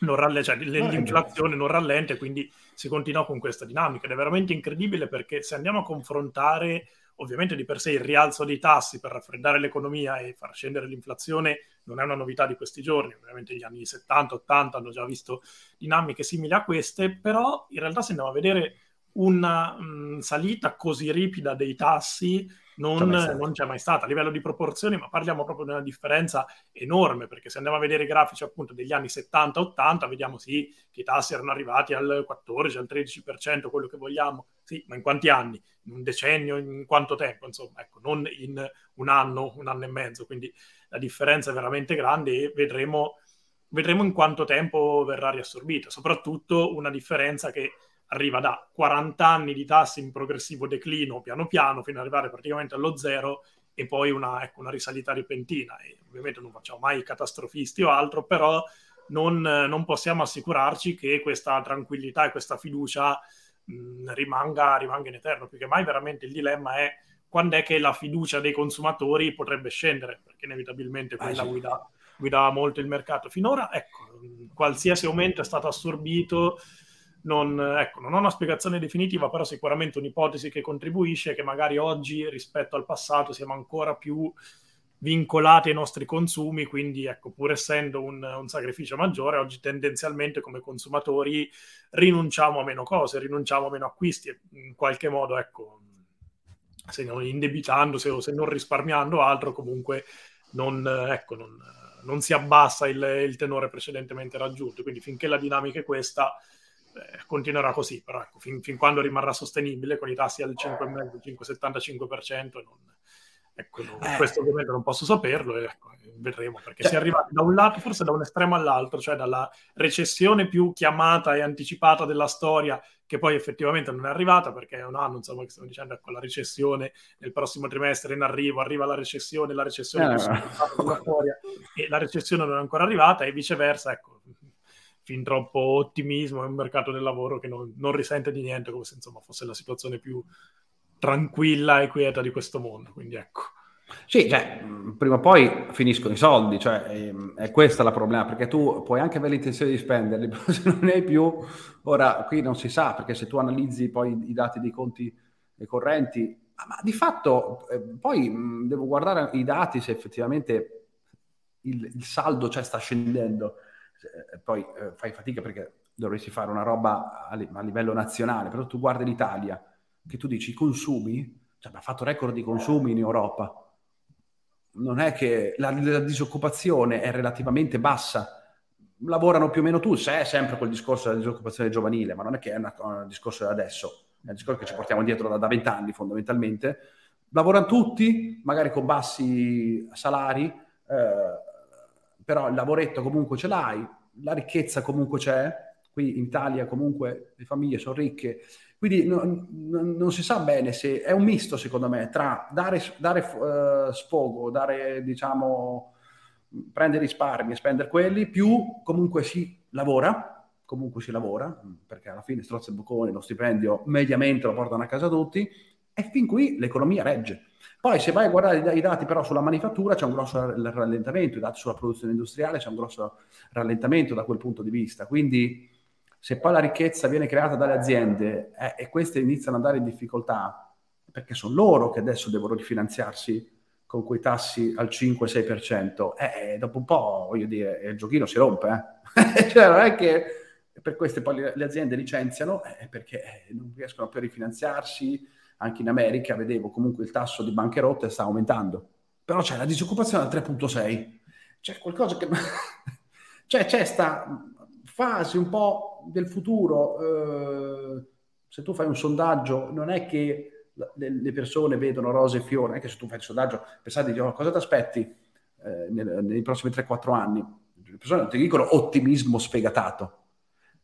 non rallenta, cioè l'inflazione non rallenta e quindi si continua con questa dinamica ed è veramente incredibile perché se andiamo a confrontare ovviamente di per sé il rialzo dei tassi per raffreddare l'economia e far scendere l'inflazione non è una novità di questi giorni, ovviamente gli anni 70-80 hanno già visto dinamiche simili a queste, però in realtà se andiamo a vedere una mh, salita così ripida dei tassi non, non, c'è mai stata a livello di proporzioni, ma parliamo proprio di una differenza enorme, perché se andiamo a vedere i grafici appunto degli anni 70-80, vediamo sì che i tassi erano arrivati al 14, al 13%, quello che vogliamo, sì, ma in quanti anni? In un decennio, in quanto tempo? Insomma, ecco, non in un anno, un anno e mezzo, quindi la differenza è veramente grande e vedremo, vedremo in quanto tempo verrà riassorbita, soprattutto una differenza che arriva da 40 anni di tassi in progressivo declino piano piano fino ad arrivare praticamente allo zero e poi una, ecco, una risalita repentina. E ovviamente non facciamo mai catastrofisti o altro, però non, non possiamo assicurarci che questa tranquillità e questa fiducia mh, rimanga, rimanga in eterno, perché mai veramente il dilemma è quando è che la fiducia dei consumatori potrebbe scendere, perché inevitabilmente quella ah, sì. guida, guida molto il mercato. Finora, ecco, qualsiasi aumento è stato assorbito non, ecco, non ho una spiegazione definitiva, però sicuramente un'ipotesi che contribuisce che magari oggi rispetto al passato siamo ancora più vincolati ai nostri consumi, quindi ecco, pur essendo un, un, sacrificio maggiore, oggi tendenzialmente come consumatori rinunciamo a meno cose, rinunciamo a meno acquisti e in qualche modo, ecco, se non indebitandosi o se non risparmiando altro, comunque non, ecco, non, non si abbassa il, il tenore precedentemente raggiunto. Quindi finché la dinamica è questa, eh, continuerà così, però ecco, fin, fin, quando rimarrà sostenibile con i tassi al 5,5, 5,75%, non, ecco, non, eh. questo ovviamente non posso saperlo e ecco, vedremo, perché cioè, si è arrivati da un lato, forse da un estremo all'altro, cioè dalla recessione più chiamata e anticipata della storia, che poi effettivamente non è arrivata, perché è un anno, insomma, che stiamo dicendo, ecco, la recessione nel prossimo trimestre in arrivo, arriva la recessione, la recessione eh. più storia, e la recessione non è ancora arrivata, e viceversa, ecco, fin troppo ottimismo è un mercato del lavoro che non, non risente di niente, come se insomma fosse la situazione più tranquilla e quieta di questo mondo. Quindi ecco. Sì, cioè, prima o poi finiscono i soldi, cioè, è, ehm, è questa la problema, perché tu puoi anche avere l'intenzione di spenderli, però se non ne hai più, ora qui non si sa, perché se tu analizzi poi i dati dei conti correnti, ma di fatto eh, poi mh, devo guardare i dati se effettivamente il, il saldo cioè, sta scendendo. Eh, poi eh, fai fatica perché dovresti fare una roba a, li- a, livello nazionale, però tu guardi l'Italia, che tu dici i consumi, cioè ha fatto record di consumi in Europa, non è che la, la, disoccupazione è relativamente bassa, lavorano più o meno tutti, c'è sempre quel discorso della disoccupazione giovanile, ma non è che è un discorso di adesso, è un discorso che ci portiamo dietro da, vent'anni fondamentalmente, lavorano tutti, magari con bassi salari, eh, però il lavoretto comunque ce l'hai, la ricchezza comunque c'è, qui in Italia comunque le famiglie sono ricche, quindi non, non, non si sa bene se è un misto secondo me tra dare, dare uh, sfogo, dare diciamo, prendere risparmi e spendere quelli, più comunque si lavora, comunque si lavora, perché alla fine strozzo e boccone, lo stipendio mediamente lo portano a casa tutti, e fin qui l'economia regge. Poi se vai a guardare i dati però sulla manifattura c'è un grosso rallentamento, i dati sulla produzione industriale c'è un grosso rallentamento da quel punto di vista. Quindi se poi la ricchezza viene creata dalle aziende eh, e queste iniziano ad andare in difficoltà, perché sono loro che adesso devono rifinanziarsi con quei tassi al 5-6%, eh, eh, dopo un po', voglio dire, il giochino si rompe. Eh? cioè non è che per queste poi le aziende licenziano eh, perché non riescono più a rifinanziarsi, anche in America vedevo comunque il tasso di bancarotte sta aumentando, però c'è la disoccupazione al 3.6, c'è qualcosa che... cioè c'è sta fasi un po' del futuro, eh, se tu fai un sondaggio, non è che le, persone vedono rose e fiori, non è che se tu fai il sondaggio, pensate di oh, cosa ti aspetti eh, nei, prossimi 3-4 anni, le persone ti dicono ottimismo sfegatato.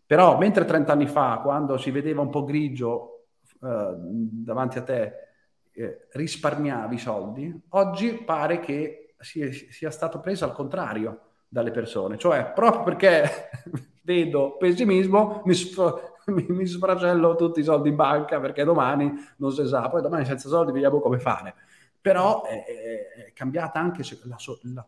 Però mentre 30 anni fa, quando si vedeva un po' grigio eh, davanti a te, eh, risparmiavi soldi, oggi pare che sia, sia stato preso al contrario dalle persone. Cioè, proprio perché vedo pessimismo, mi, sf- mi, mi sfracello tutti i soldi in banca perché domani non si sa, poi domani senza soldi vediamo come fare. Però è, è cambiata anche la, la,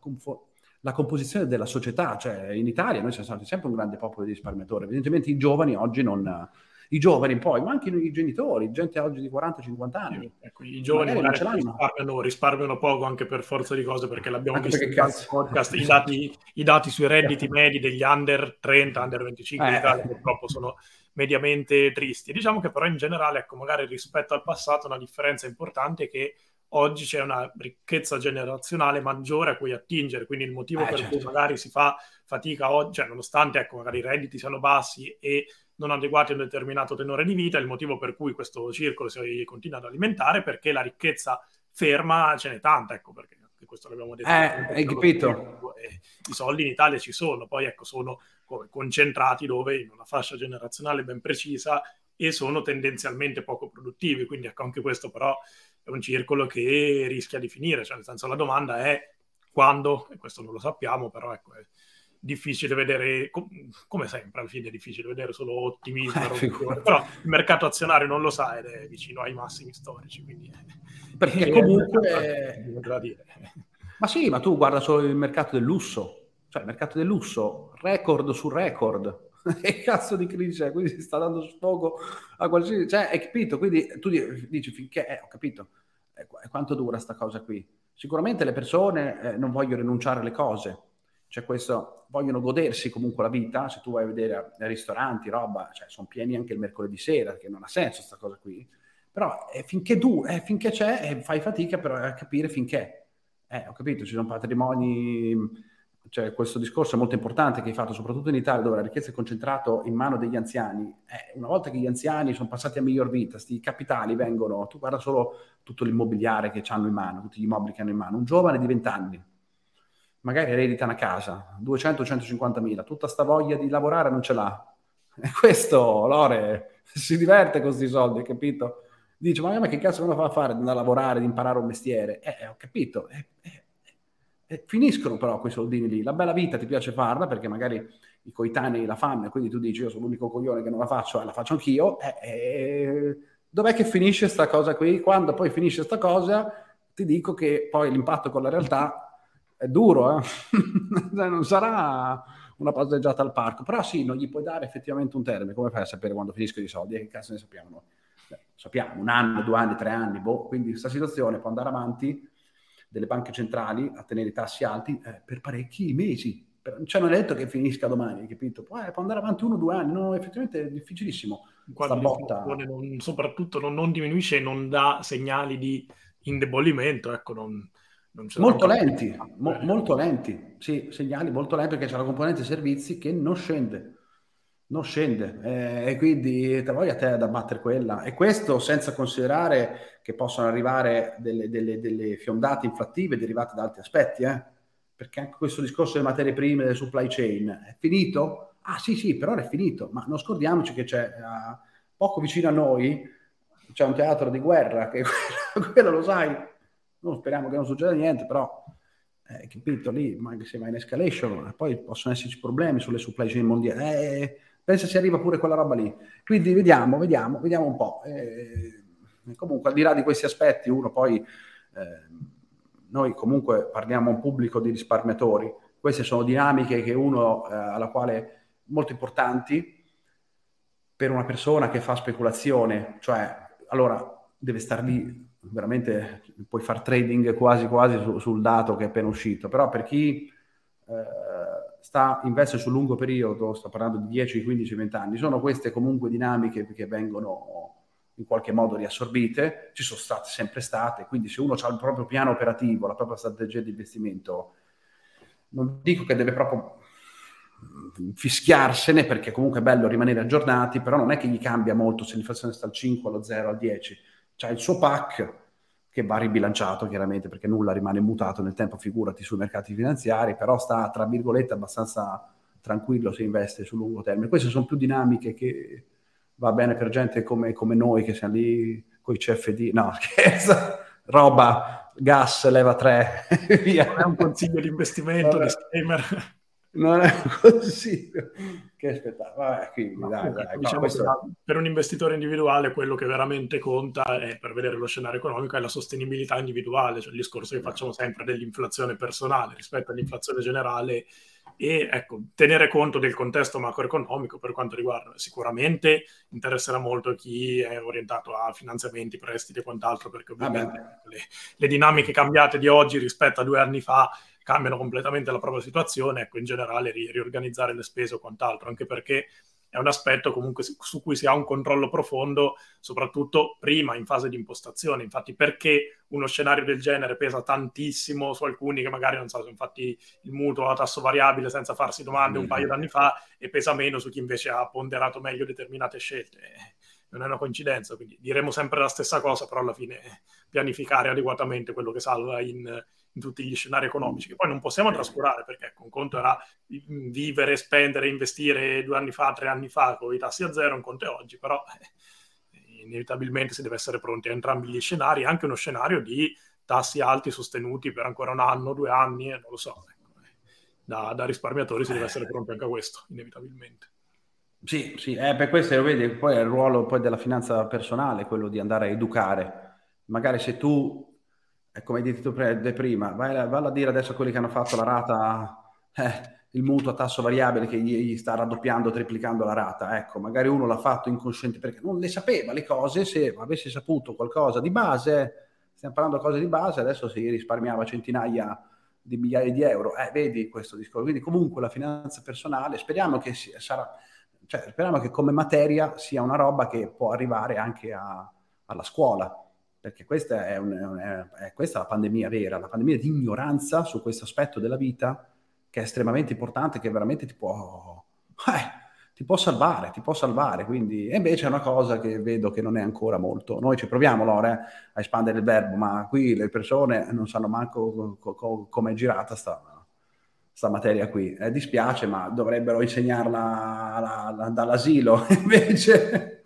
la, composizione della società, cioè in Italia noi siamo stati sempre un grande popolo di risparmiatori, evidentemente i giovani oggi non i giovani poi, ma anche i genitori, gente oggi di 40-50 anni. Ecco, I giovani risparmiano, risparmiano, poco anche per forza di cose perché l'abbiamo anche visto in podcast, i dati, i dati, sui redditi medi degli under 30, under 25 eh. in Italia purtroppo sono mediamente tristi. Diciamo che però in generale, ecco, magari rispetto al passato una differenza importante è che oggi c'è una ricchezza generazionale maggiore a cui attingere, quindi il motivo eh, per certo. cui magari si fa fatica oggi, cioè nonostante ecco, magari i redditi siano bassi e non adeguati a un determinato tenore di vita, il motivo per cui questo circolo si continua ad alimentare perché la ricchezza ferma ce n'è tanta, ecco perché questo l'abbiamo detto. Eh, hai capito? I soldi in Italia ci sono, poi ecco sono concentrati dove in una fascia generazionale ben precisa e sono tendenzialmente poco produttivi, quindi ecco anche questo però è un circolo che rischia di finire, cioè nel senso la domanda è quando, e questo non lo sappiamo, però ecco è difficile vedere, come sempre alla fine è difficile vedere solo ottimismo, eh, però il mercato azionario non lo sa ed è vicino ai massimi storici, quindi perché comunque ma sì, ma tu guarda solo il mercato del lusso, cioè il mercato del lusso, record su record. che cazzo di crisi è? Quindi si sta dando sfogo a qualsiasi... Cioè, hai capito? Quindi tu dici finché... Eh, ho capito. E quanto dura sta cosa qui? Sicuramente le persone eh, non vogliono rinunciare alle cose, cioè questo, vogliono godersi comunque la vita, se tu vai a vedere ristoranti, roba, cioè sono pieni anche il mercoledì sera, che non ha senso questa cosa qui, però eh, finché tu, eh, finché c'è, eh, fai fatica però a capire finché. Eh, ho capito, ci sono patrimoni, cioè questo discorso è molto importante che hai fatto, soprattutto in Italia dove la ricchezza è concentrata in mano degli anziani. Eh, una volta che gli anziani sono passati a miglior vita, questi capitali vengono, tu guarda solo tutto l'immobiliare che hanno in mano, tutti gli immobili che hanno in mano, un giovane di 20 anni, magari eredita una casa, 200-150 mila, tutta sta voglia di lavorare non ce l'ha. E questo, Lore, si diverte con questi soldi, capito? Dice, ma, ma che cazzo lo fa fare di andare a lavorare, di imparare un mestiere? Eh, ho capito. Eh, eh, eh, finiscono però quei soldini lì. La bella vita ti piace farla perché magari i coetanei la fanno e quindi tu dici, io sono l'unico coglione che non la faccio, e la faccio anch'io. Eh, eh, dov'è che finisce questa cosa qui? Quando poi finisce questa cosa, ti dico che poi l'impatto con la realtà è duro, eh? Cioè, non sarà una passeggiata al parco, però sì, non gli puoi dare effettivamente un termine, come fai a sapere quando finiscono i soldi? E che cazzo ne sappiamo noi? Beh, sappiamo, un anno, due anni, tre anni, boh. quindi questa situazione può andare avanti delle banche centrali a tenere i tassi alti eh, per parecchi mesi. Cioè non è detto che finisca domani, capito? Può, eh, può andare avanti uno o due anni, no, effettivamente è difficilissimo. Quando non, soprattutto non, non, diminuisce e non dà segnali di indebolimento, ecco, non, molto lenti, mo- molto lenti, sì, segnali molto lenti perché c'è la componente servizi che non scende, non scende. Eh, e quindi te voglia te ad abbattere quella. E questo senza considerare che possono arrivare delle, delle, delle fiondate inflattive derivate da altri aspetti, eh? perché anche questo discorso delle materie prime, del supply chain, è finito? Ah sì sì, per ora è finito, ma non scordiamoci che c'è uh, poco vicino a noi, c'è un teatro di guerra, che quello lo sai, non speriamo che non succeda niente, però eh, capito lì, anche se va in escalation, poi possono esserci problemi sulle supply chain mondiali. Eh, pensa si arriva pure quella roba lì. Quindi vediamo, vediamo, vediamo un po'. Eh, comunque, al di là di questi aspetti, uno poi, eh, noi comunque parliamo a un pubblico di risparmiatori, queste sono dinamiche che uno, eh, alla quale molto importanti per una persona che fa speculazione, cioè allora deve stare lì veramente puoi fare trading quasi quasi su, sul dato che è appena uscito, però per chi eh, sta investe sul lungo periodo, sto parlando di 10, 15, 20 anni, sono queste comunque dinamiche che vengono in qualche modo riassorbite, ci sono state sempre state, quindi se uno ha il proprio piano operativo, la propria strategia di investimento, non dico che deve proprio fischiarsene perché comunque è bello rimanere aggiornati, però non è che gli cambia molto se l'inflazione sta al 5, allo 0, al 10. C'è il suo pack che va ribilanciato chiaramente perché nulla rimane mutato nel tempo, figurati sui mercati finanziari, però sta tra virgolette abbastanza tranquillo se investe sul lungo termine. Queste sono più dinamiche che va bene per gente come, come noi che siamo lì con i CFD, no scherzo, roba, gas, leva 3, via. Non è un consiglio di investimento, disclaimer non è un consiglio. Che quindi, no, dai, dai, diciamo questo... Per un investitore individuale quello che veramente conta è, per vedere lo scenario economico è la sostenibilità individuale, cioè il discorso che facciamo sempre dell'inflazione personale rispetto all'inflazione generale e ecco, tenere conto del contesto macroeconomico per quanto riguarda sicuramente interesserà molto chi è orientato a finanziamenti, prestiti e quant'altro perché ovviamente le, le dinamiche cambiate di oggi rispetto a due anni fa cambiano completamente la propria situazione, ecco, in generale ri- riorganizzare le spese o quant'altro, anche perché è un aspetto comunque su cui si ha un controllo profondo, soprattutto prima in fase di impostazione. Infatti, perché uno scenario del genere pesa tantissimo su alcuni che magari non so, sono fatti il mutuo a tasso variabile senza farsi domande un paio d'anni fa e pesa meno su chi invece ha ponderato meglio determinate scelte. Non è una coincidenza, quindi diremo sempre la stessa cosa, però alla fine pianificare adeguatamente quello che salva in, in tutti gli scenari economici, che poi non possiamo trascurare perché un conto era vivere, spendere, investire due anni fa, tre anni fa con i tassi a zero, un conto è oggi, però eh, inevitabilmente si deve essere pronti a entrambi gli scenari, anche uno scenario di tassi alti sostenuti per ancora un anno, due anni, eh, non lo so. Ecco, eh. da, da, risparmiatori si deve essere pronti anche a questo, inevitabilmente. Sì, sì, eh, per questo lo vedi, poi è il ruolo poi della finanza personale, quello di andare a educare. Magari se tu è come hai detto tu prima, vai, vai a dire adesso a quelli che hanno fatto la rata, eh, il mutuo a tasso variabile che gli, gli, sta raddoppiando, triplicando la rata. Ecco, magari uno l'ha fatto inconsciente perché non le sapeva le cose, se avesse saputo qualcosa di base, stiamo parlando di cose di base, adesso si risparmiava centinaia di migliaia di euro. Eh, vedi questo discorso. Quindi comunque la finanza personale, speriamo che sia, sarà, cioè, speriamo che come materia sia una roba che può arrivare anche a, alla scuola perché questa è, un, è, è questa la pandemia vera, la pandemia di ignoranza su questo aspetto della vita che è estremamente importante, che veramente ti può, eh, ti può salvare, ti può salvare. Quindi, e invece è una cosa che vedo che non è ancora molto. Noi ci proviamo, Lore, a espandere il verbo, ma qui le persone non sanno manco co- co- come è girata sta, sta materia qui. Eh, dispiace, ma dovrebbero insegnarla la, la, dall'asilo, invece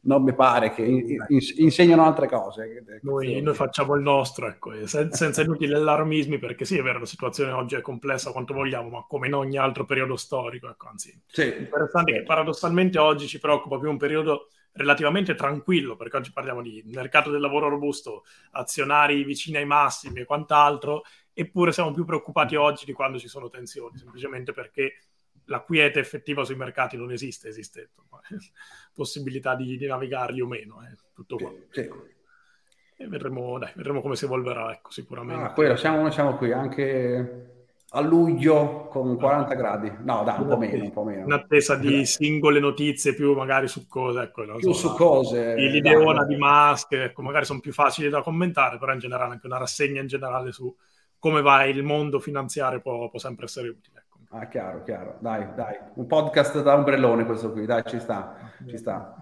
non mi pare che in, insegnano altre cose. Noi, noi, facciamo il nostro, ecco, senza, senza inutili allarmismi, perché sì, è vero, la situazione oggi è complessa quanto vogliamo, ma come in ogni altro periodo storico, ecco, anzi, sì. interessante sì. che paradossalmente oggi ci preoccupa più un periodo relativamente tranquillo, perché oggi parliamo di mercato del lavoro robusto, azionari vicini ai massimi e quant'altro, eppure siamo più preoccupati oggi di quando ci sono tensioni, semplicemente perché la quiete effettiva sui mercati non esiste, esiste possibilità di, di navigarli o meno, eh, tutto qua. Sì. E vedremo, dai, vedremo come si evolverà, ecco, sicuramente. Ah, poi siamo, siamo qui anche a luglio con 40 gradi. No, dai, un po' meno, un po' meno. In attesa di singole notizie più magari su cose, ecco, più so, su cose. L'ideona di Musk, ecco, magari sono più facili da commentare, però in generale anche una rassegna in generale su come va il mondo finanziario può, può sempre essere utile. Ah, chiaro, chiaro. Dai, dai. Un podcast da ombrellone questo qui, dai, ci sta, ci sta.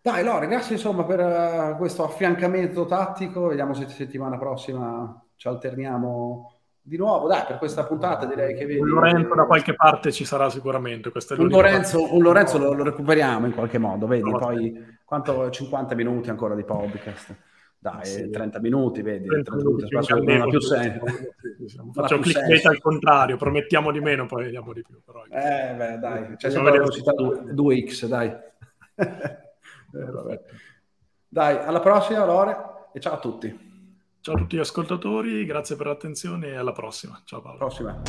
Dai, Lore, grazie insomma per uh, questo affiancamento tattico. Vediamo se settimana prossima ci alterniamo di nuovo. Dai, per questa puntata direi che vedi... Un Lorenzo da qualche parte ci sarà sicuramente. un Lorenzo, un Lorenzo lo, lo, recuperiamo in qualche modo, vedi? Poi quanto 50 minuti ancora di podcast. Dai, sì. 30 minuti, vedi, 30 30 minuti, minuti non ha più senso. Facciamo clickbait al contrario, promettiamo di meno, poi vediamo di più. Però. Eh, beh, dai, c'è sempre la velocità 2x, dai. eh, dai, alla prossima, Lore, e ciao a tutti. Ciao a tutti gli ascoltatori, grazie per l'attenzione e alla prossima. Ciao Paolo. Prossima.